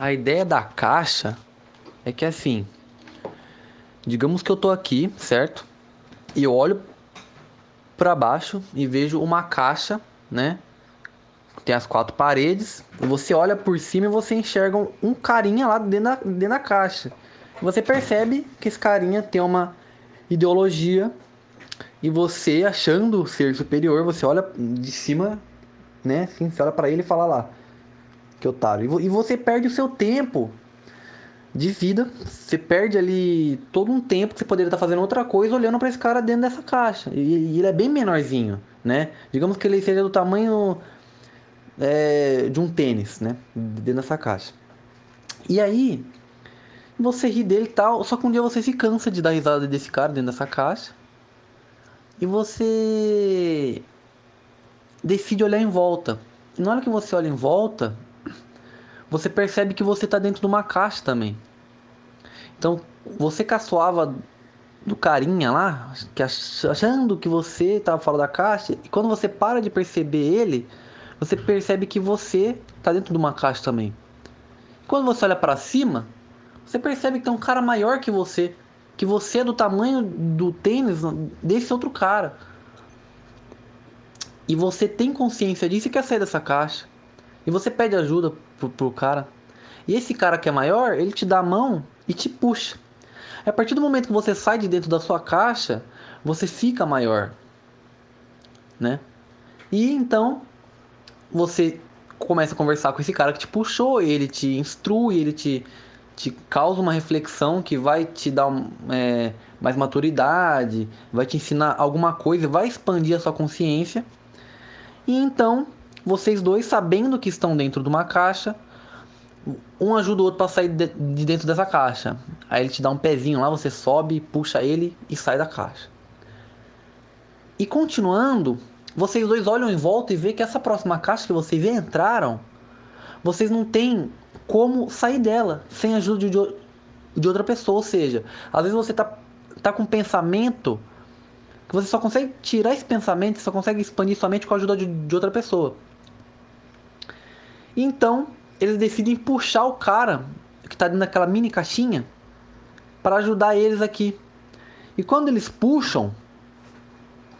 A ideia da caixa é que assim, digamos que eu tô aqui, certo? E eu olho para baixo e vejo uma caixa, né? Tem as quatro paredes. Você olha por cima e você enxerga um carinha lá dentro da, dentro da caixa. Você percebe que esse carinha tem uma ideologia e você achando ser superior, você olha de cima, né? Assim, você olha para ele e fala lá que otário. E você perde o seu tempo de vida. Você perde ali todo um tempo que você poderia estar fazendo outra coisa olhando para esse cara dentro dessa caixa. E, e, ele é bem menorzinho, né? Digamos que ele seja do tamanho é, de um tênis, né? Dentro dessa caixa. E aí, você ri dele e tal, só que um dia você se cansa de dar risada desse cara dentro dessa caixa. E você decide olhar em volta. E na hora que você olha em volta, você percebe que você está dentro de uma caixa também. Então, você caçoava do carinha lá, que achando que você estava fora da caixa, e quando você para de perceber ele, você percebe que você está dentro de uma caixa também. Quando você olha para cima, você percebe que tem um cara maior que você, que você é do tamanho do tênis desse outro cara. E você tem consciência disso e quer sair dessa caixa. E você pede ajuda pro, pro cara. E esse cara que é maior, ele te dá a mão e te puxa. A partir do momento que você sai de dentro da sua caixa, você fica maior, né? E então você começa a conversar com esse cara que te puxou, ele te instrui, ele te, te causa uma reflexão que vai te dar é, mais maturidade, vai te ensinar alguma coisa, vai expandir a sua consciência. E então vocês dois, sabendo que estão dentro de uma caixa, um ajuda o outro para sair de, dentro dessa caixa. Aí ele te dá um pezinho lá, você sobe, puxa ele e sai da caixa. E continuando, vocês dois olham em volta e vê que essa próxima caixa que vocês entraram, vocês não têm como sair dela sem a ajuda de, de outra pessoa. Ou seja, às vezes você tá, tá com um pensamento que você só consegue tirar esse pensamento, só consegue expandir somente com a ajuda de, de outra pessoa. Então, eles decidem puxar o cara que está dentro daquela mini caixinha para ajudar eles aqui. E quando eles puxam,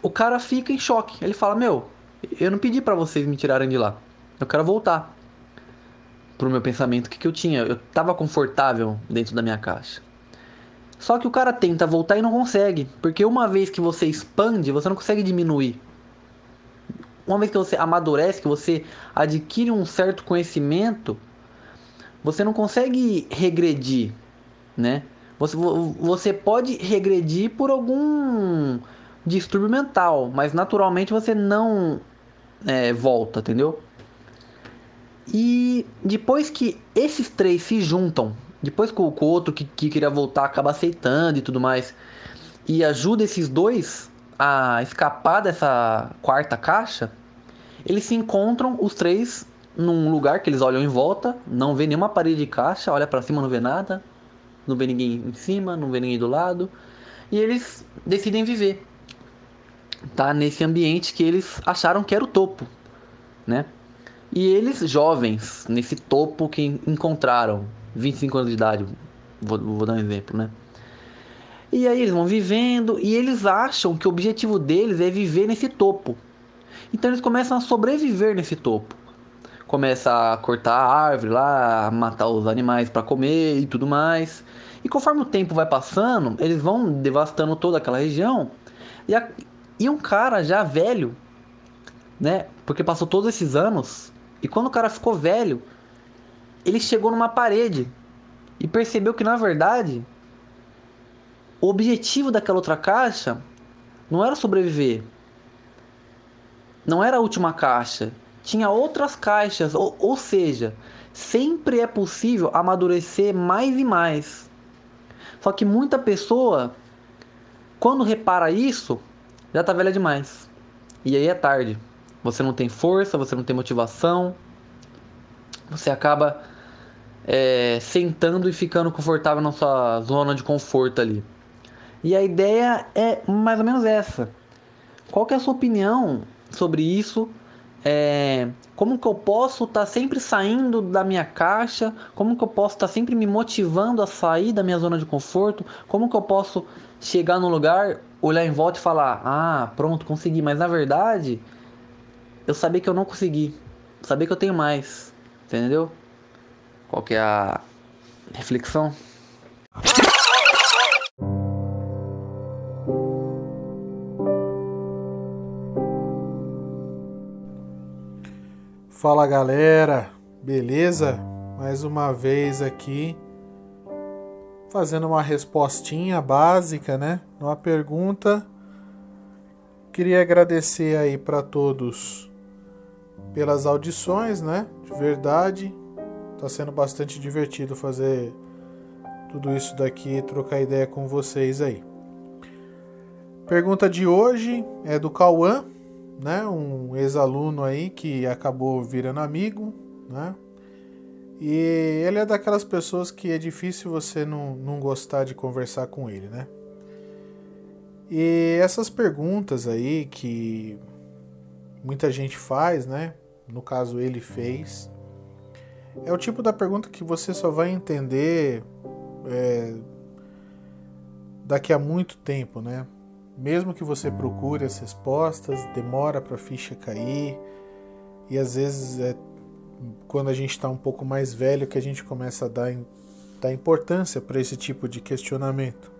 o cara fica em choque. Ele fala: Meu, eu não pedi para vocês me tirarem de lá. Eu quero voltar pro meu pensamento que, que eu tinha. Eu estava confortável dentro da minha caixa. Só que o cara tenta voltar e não consegue, porque uma vez que você expande, você não consegue diminuir uma vez que você amadurece, que você adquire um certo conhecimento, você não consegue regredir, né? Você, você pode regredir por algum distúrbio mental, mas naturalmente você não é, volta, entendeu? E depois que esses três se juntam, depois que o, outro que, que queria voltar acaba aceitando e tudo mais, e ajuda esses dois a escapar dessa quarta caixa, eles se encontram os três num lugar que eles olham em volta, não vê nenhuma parede de caixa, olha para cima, não vê nada, não vê ninguém em cima, não vê ninguém do lado, e eles decidem viver. Tá nesse ambiente que eles acharam que era o topo, né? E eles jovens, nesse topo que encontraram, 25 anos de idade, vou, vou dar um exemplo, né? E aí eles vão vivendo e eles acham que o objetivo deles é viver nesse topo. Então eles começam a sobreviver nesse topo. Começa a cortar a árvore lá, matar os animais para comer e tudo mais. E conforme o tempo vai passando, eles vão devastando toda aquela região. E, a, e um cara já velho, né? Porque passou todos esses anos. E quando o cara ficou velho, ele chegou numa parede e percebeu que na verdade o objetivo daquela outra caixa não era sobreviver, não era a última caixa, tinha outras caixas, ou, ou seja, sempre é possível amadurecer mais e mais. Só que muita pessoa, quando repara isso, já tá velha demais. E aí é tarde. Você não tem força, você não tem motivação, você acaba é, sentando e ficando confortável na sua zona de conforto ali. E a ideia é mais ou menos essa. Qual que é a sua opinião sobre isso É, como que eu posso estar tá sempre saindo da minha caixa? Como que eu posso estar tá sempre me motivando a sair da minha zona de conforto? Como que eu posso chegar num lugar, olhar em volta e falar: "Ah, pronto, consegui", mas na verdade, eu sabia que eu não consegui. Sabia que eu tenho mais. Entendeu? Qual que é a reflexão? Fala galera, beleza? Mais uma vez aqui fazendo uma respostinha básica, né? Uma pergunta. Queria agradecer aí para todos pelas audições, né? De verdade, tá sendo bastante divertido fazer tudo isso daqui, trocar ideia com vocês aí. Pergunta de hoje é do Cauã né, um ex-aluno aí que acabou virando amigo, né? E ele é daquelas pessoas que é difícil você não, não gostar de conversar com ele, né? E essas perguntas aí que muita gente faz, né? No caso ele fez, é o tipo da pergunta que você só vai entender é, daqui a muito tempo, né? Mesmo que você procure as respostas, demora para a ficha cair. E às vezes é quando a gente está um pouco mais velho que a gente começa a dar, dar importância para esse tipo de questionamento.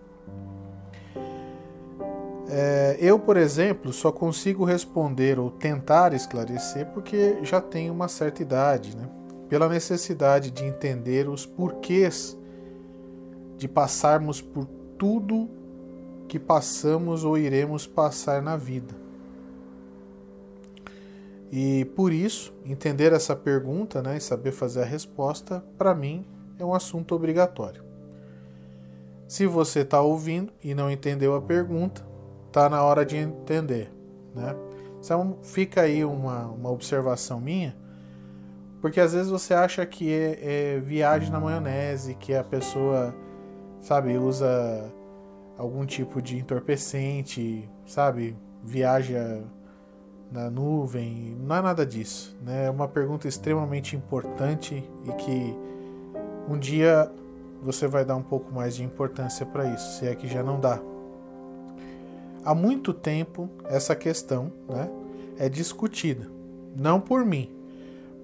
É, eu, por exemplo, só consigo responder ou tentar esclarecer porque já tenho uma certa idade, né? pela necessidade de entender os porquês de passarmos por tudo que passamos ou iremos passar na vida. E por isso, entender essa pergunta né, e saber fazer a resposta, para mim, é um assunto obrigatório. Se você está ouvindo e não entendeu a pergunta, está na hora de entender. Né? Então fica aí uma, uma observação minha, porque às vezes você acha que é, é viagem na maionese, que a pessoa, sabe, usa algum tipo de entorpecente, sabe? Viaja na nuvem, não é nada disso, né? É uma pergunta extremamente importante e que um dia você vai dar um pouco mais de importância para isso, se é que já não dá. Há muito tempo essa questão, né, é discutida, não por mim,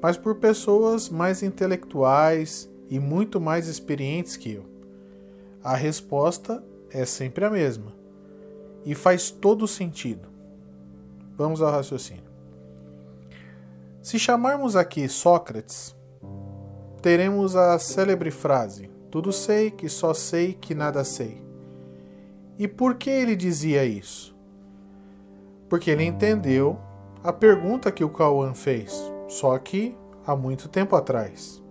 mas por pessoas mais intelectuais e muito mais experientes que eu. A resposta é sempre a mesma e faz todo sentido. Vamos ao raciocínio. Se chamarmos aqui Sócrates, teremos a célebre frase: Tudo sei, que só sei, que nada sei. E por que ele dizia isso? Porque ele entendeu a pergunta que o Cauã fez, só que há muito tempo atrás.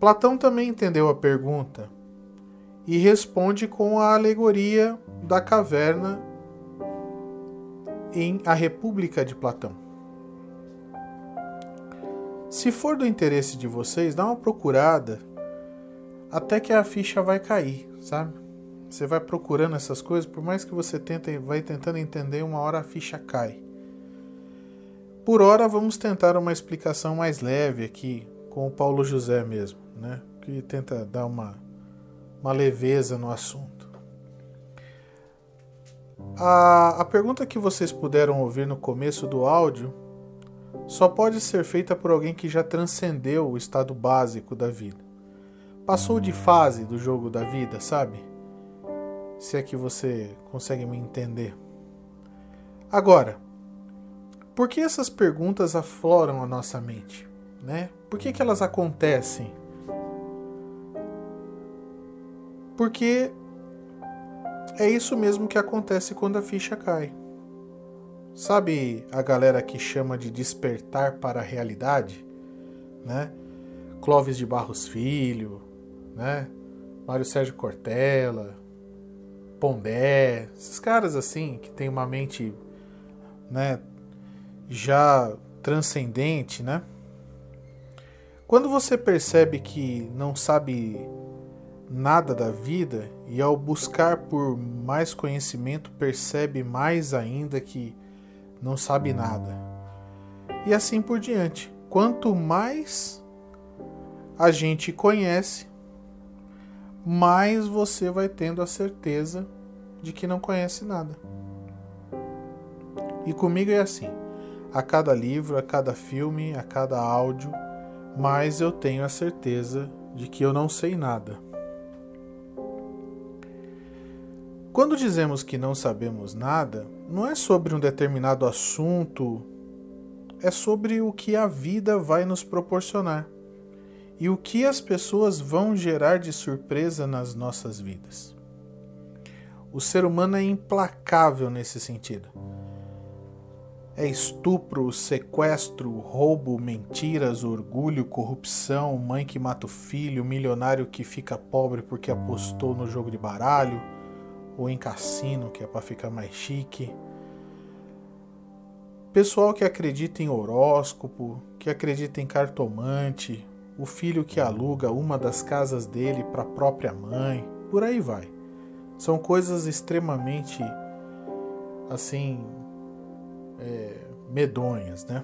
Platão também entendeu a pergunta e responde com a alegoria da caverna em A República de Platão. Se for do interesse de vocês, dá uma procurada até que a ficha vai cair, sabe? Você vai procurando essas coisas, por mais que você tente, vai tentando entender, uma hora a ficha cai. Por hora, vamos tentar uma explicação mais leve aqui com o Paulo José mesmo, né? Que tenta dar uma uma leveza no assunto. A, a pergunta que vocês puderam ouvir no começo do áudio só pode ser feita por alguém que já transcendeu o estado básico da vida. Passou de fase do jogo da vida, sabe? Se é que você consegue me entender. Agora, por que essas perguntas afloram a nossa mente? Né? Por que, que elas acontecem? Porque é isso mesmo que acontece quando a ficha cai. Sabe a galera que chama de despertar para a realidade? Né? Clóvis de Barros Filho, né? Mário Sérgio Cortella, Pondé, esses caras assim que tem uma mente, né, já transcendente, né? Quando você percebe que não sabe nada da vida e, ao buscar por mais conhecimento, percebe mais ainda que não sabe nada. E assim por diante. Quanto mais a gente conhece, mais você vai tendo a certeza de que não conhece nada. E comigo é assim. A cada livro, a cada filme, a cada áudio, mais eu tenho a certeza de que eu não sei nada. Quando dizemos que não sabemos nada, não é sobre um determinado assunto, é sobre o que a vida vai nos proporcionar e o que as pessoas vão gerar de surpresa nas nossas vidas. O ser humano é implacável nesse sentido. É estupro, sequestro, roubo, mentiras, orgulho, corrupção, mãe que mata o filho, milionário que fica pobre porque apostou no jogo de baralho ou em cassino, que é para ficar mais chique. Pessoal que acredita em horóscopo, que acredita em cartomante, o filho que aluga uma das casas dele para a própria mãe, por aí vai. São coisas extremamente assim é, medonhas, né?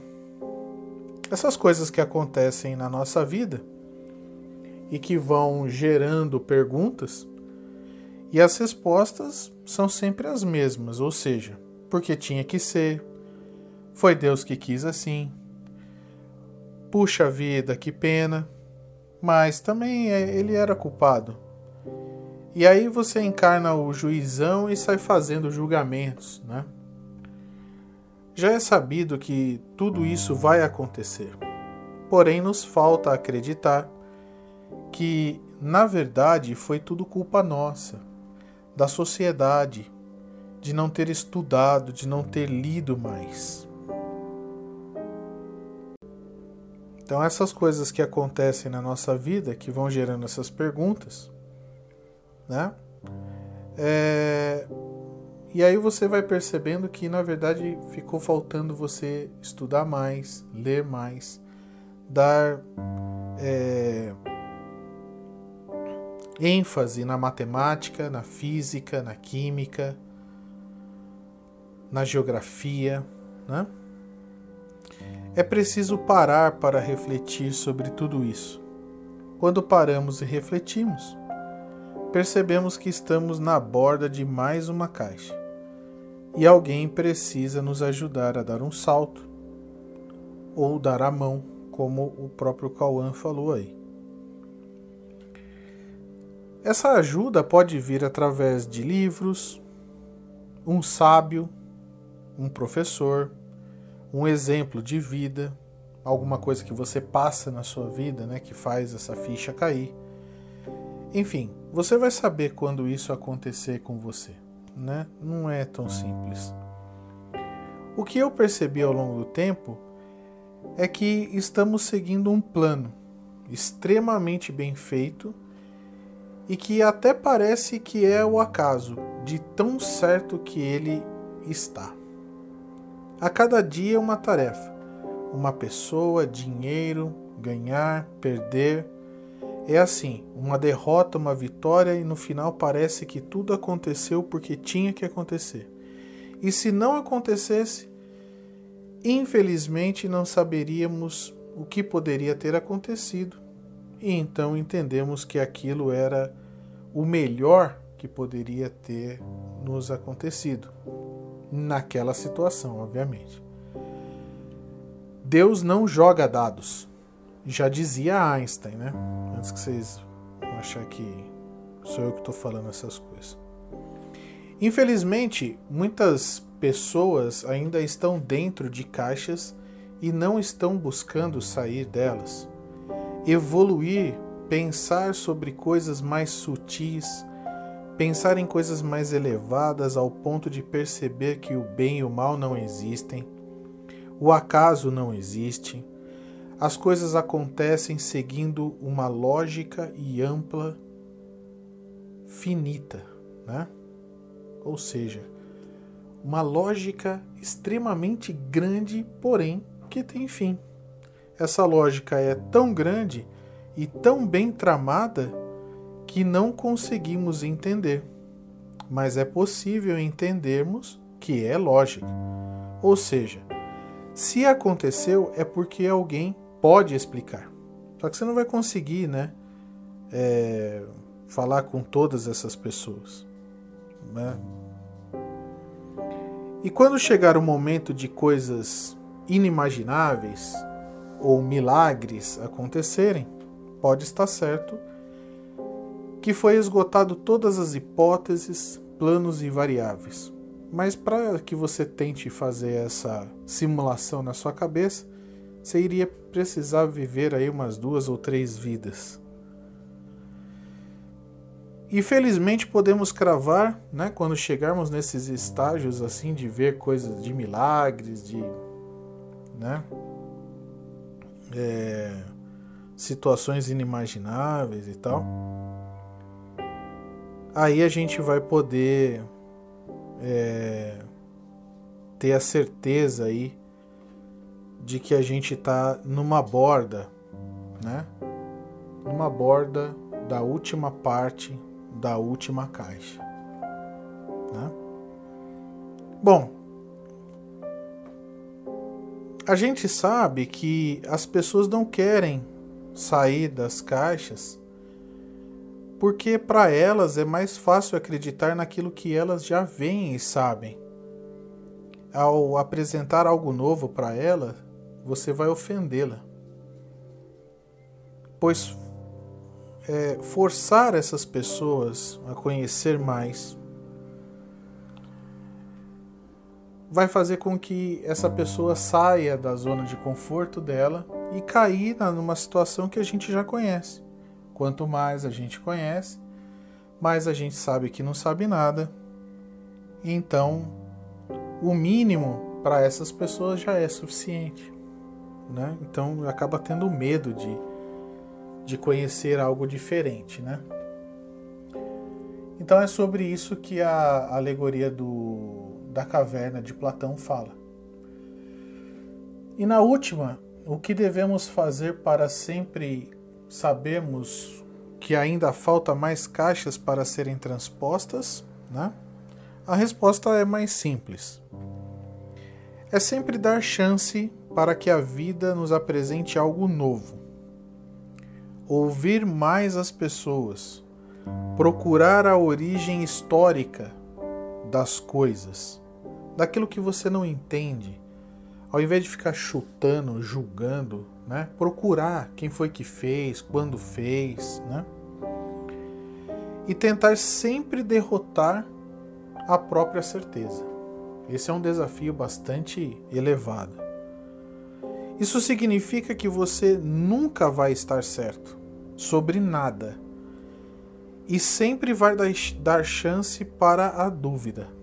Essas coisas que acontecem na nossa vida e que vão gerando perguntas, e as respostas são sempre as mesmas, ou seja, porque tinha que ser, foi Deus que quis assim, puxa vida, que pena, mas também é, ele era culpado. E aí você encarna o juizão e sai fazendo julgamentos, né? Já é sabido que tudo isso vai acontecer. Porém, nos falta acreditar que, na verdade, foi tudo culpa nossa, da sociedade, de não ter estudado, de não ter lido mais. Então, essas coisas que acontecem na nossa vida, que vão gerando essas perguntas, né? É, e aí você vai percebendo que na verdade ficou faltando você estudar mais, ler mais, dar é, ênfase na matemática, na física, na química, na geografia, né? É preciso parar para refletir sobre tudo isso. Quando paramos e refletimos, percebemos que estamos na borda de mais uma caixa e alguém precisa nos ajudar a dar um salto ou dar a mão, como o próprio Cauã falou aí. Essa ajuda pode vir através de livros, um sábio, um professor, um exemplo de vida, alguma coisa que você passa na sua vida, né, que faz essa ficha cair. Enfim, você vai saber quando isso acontecer com você né? Não é tão simples. O que eu percebi ao longo do tempo é que estamos seguindo um plano extremamente bem feito e que até parece que é o acaso de tão certo que ele está. A cada dia uma tarefa, uma pessoa, dinheiro, ganhar, perder, é assim, uma derrota, uma vitória e no final parece que tudo aconteceu porque tinha que acontecer. E se não acontecesse, infelizmente não saberíamos o que poderia ter acontecido. E então entendemos que aquilo era o melhor que poderia ter nos acontecido. Naquela situação, obviamente. Deus não joga dados já dizia Einstein, né? Antes que vocês vão achar que sou eu que estou falando essas coisas. Infelizmente, muitas pessoas ainda estão dentro de caixas e não estão buscando sair delas. Evoluir, pensar sobre coisas mais sutis, pensar em coisas mais elevadas ao ponto de perceber que o bem e o mal não existem, o acaso não existe, as coisas acontecem seguindo uma lógica e ampla, finita, né? Ou seja, uma lógica extremamente grande, porém que tem fim. Essa lógica é tão grande e tão bem tramada que não conseguimos entender, mas é possível entendermos que é lógica. Ou seja, Se aconteceu, é porque alguém pode explicar. Só que você não vai conseguir, né? É, falar com todas essas pessoas. Né? E quando chegar o momento de coisas inimagináveis ou milagres acontecerem, pode estar certo que foi esgotado todas as hipóteses, planos e variáveis. Mas para que você tente fazer essa simulação na sua cabeça, você iria precisar viver aí umas duas ou três vidas. E felizmente podemos cravar, né, quando chegarmos nesses estágios assim de ver coisas de milagres, de, né, é, situações inimagináveis e tal. Aí a gente vai poder é, ter a certeza aí de que a gente está numa borda, né? Numa borda da última parte da última caixa. Né? Bom, a gente sabe que as pessoas não querem sair das caixas porque para elas é mais fácil acreditar naquilo que elas já veem e sabem. Ao apresentar algo novo para ela, você vai ofendê-la. Pois é, forçar essas pessoas a conhecer mais vai fazer com que essa pessoa saia da zona de conforto dela e cair numa situação que a gente já conhece. Quanto mais a gente conhece, mais a gente sabe que não sabe nada. Então, o mínimo para essas pessoas já é suficiente. Né? Então, acaba tendo medo de de conhecer algo diferente, né? Então é sobre isso que a alegoria do, da caverna de Platão fala. E na última, o que devemos fazer para sempre sabermos que ainda falta mais caixas para serem transpostas, né? A resposta é mais simples. É sempre dar chance para que a vida nos apresente algo novo ouvir mais as pessoas, procurar a origem histórica das coisas, daquilo que você não entende, ao invés de ficar chutando, julgando, né? Procurar quem foi que fez, quando fez, né? E tentar sempre derrotar a própria certeza. Esse é um desafio bastante elevado. Isso significa que você nunca vai estar certo sobre nada e sempre vai dar chance para a dúvida.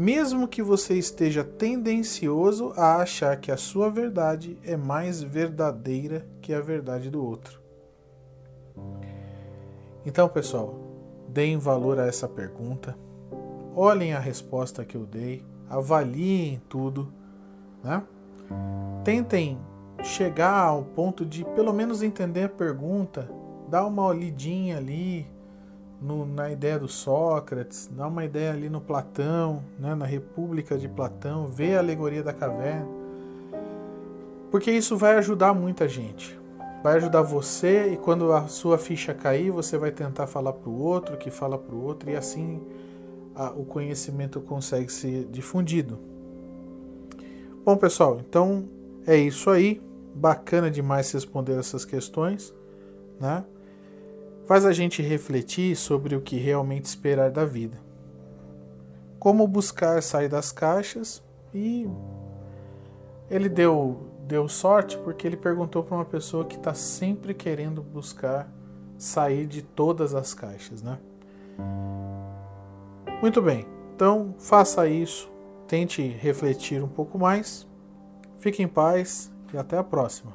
Mesmo que você esteja tendencioso a achar que a sua verdade é mais verdadeira que a verdade do outro. Então, pessoal, deem valor a essa pergunta, olhem a resposta que eu dei, avaliem tudo, né? Tentem chegar ao ponto de pelo menos entender a pergunta, dar uma olhidinha ali no, na ideia do Sócrates, dar uma ideia ali no Platão, né, na República de Platão, ver a alegoria da caverna, porque isso vai ajudar muita gente. Vai ajudar você e quando a sua ficha cair, você vai tentar falar para o outro, que fala para o outro, e assim a, o conhecimento consegue ser difundido. Bom, pessoal, então é isso aí. Bacana demais responder essas questões, né? Faz a gente refletir sobre o que realmente esperar da vida. Como buscar sair das caixas e ele deu deu sorte porque ele perguntou para uma pessoa que está sempre querendo buscar sair de todas as caixas, né? Muito bem, então faça isso, tente refletir um pouco mais Fique em paz e até a próxima.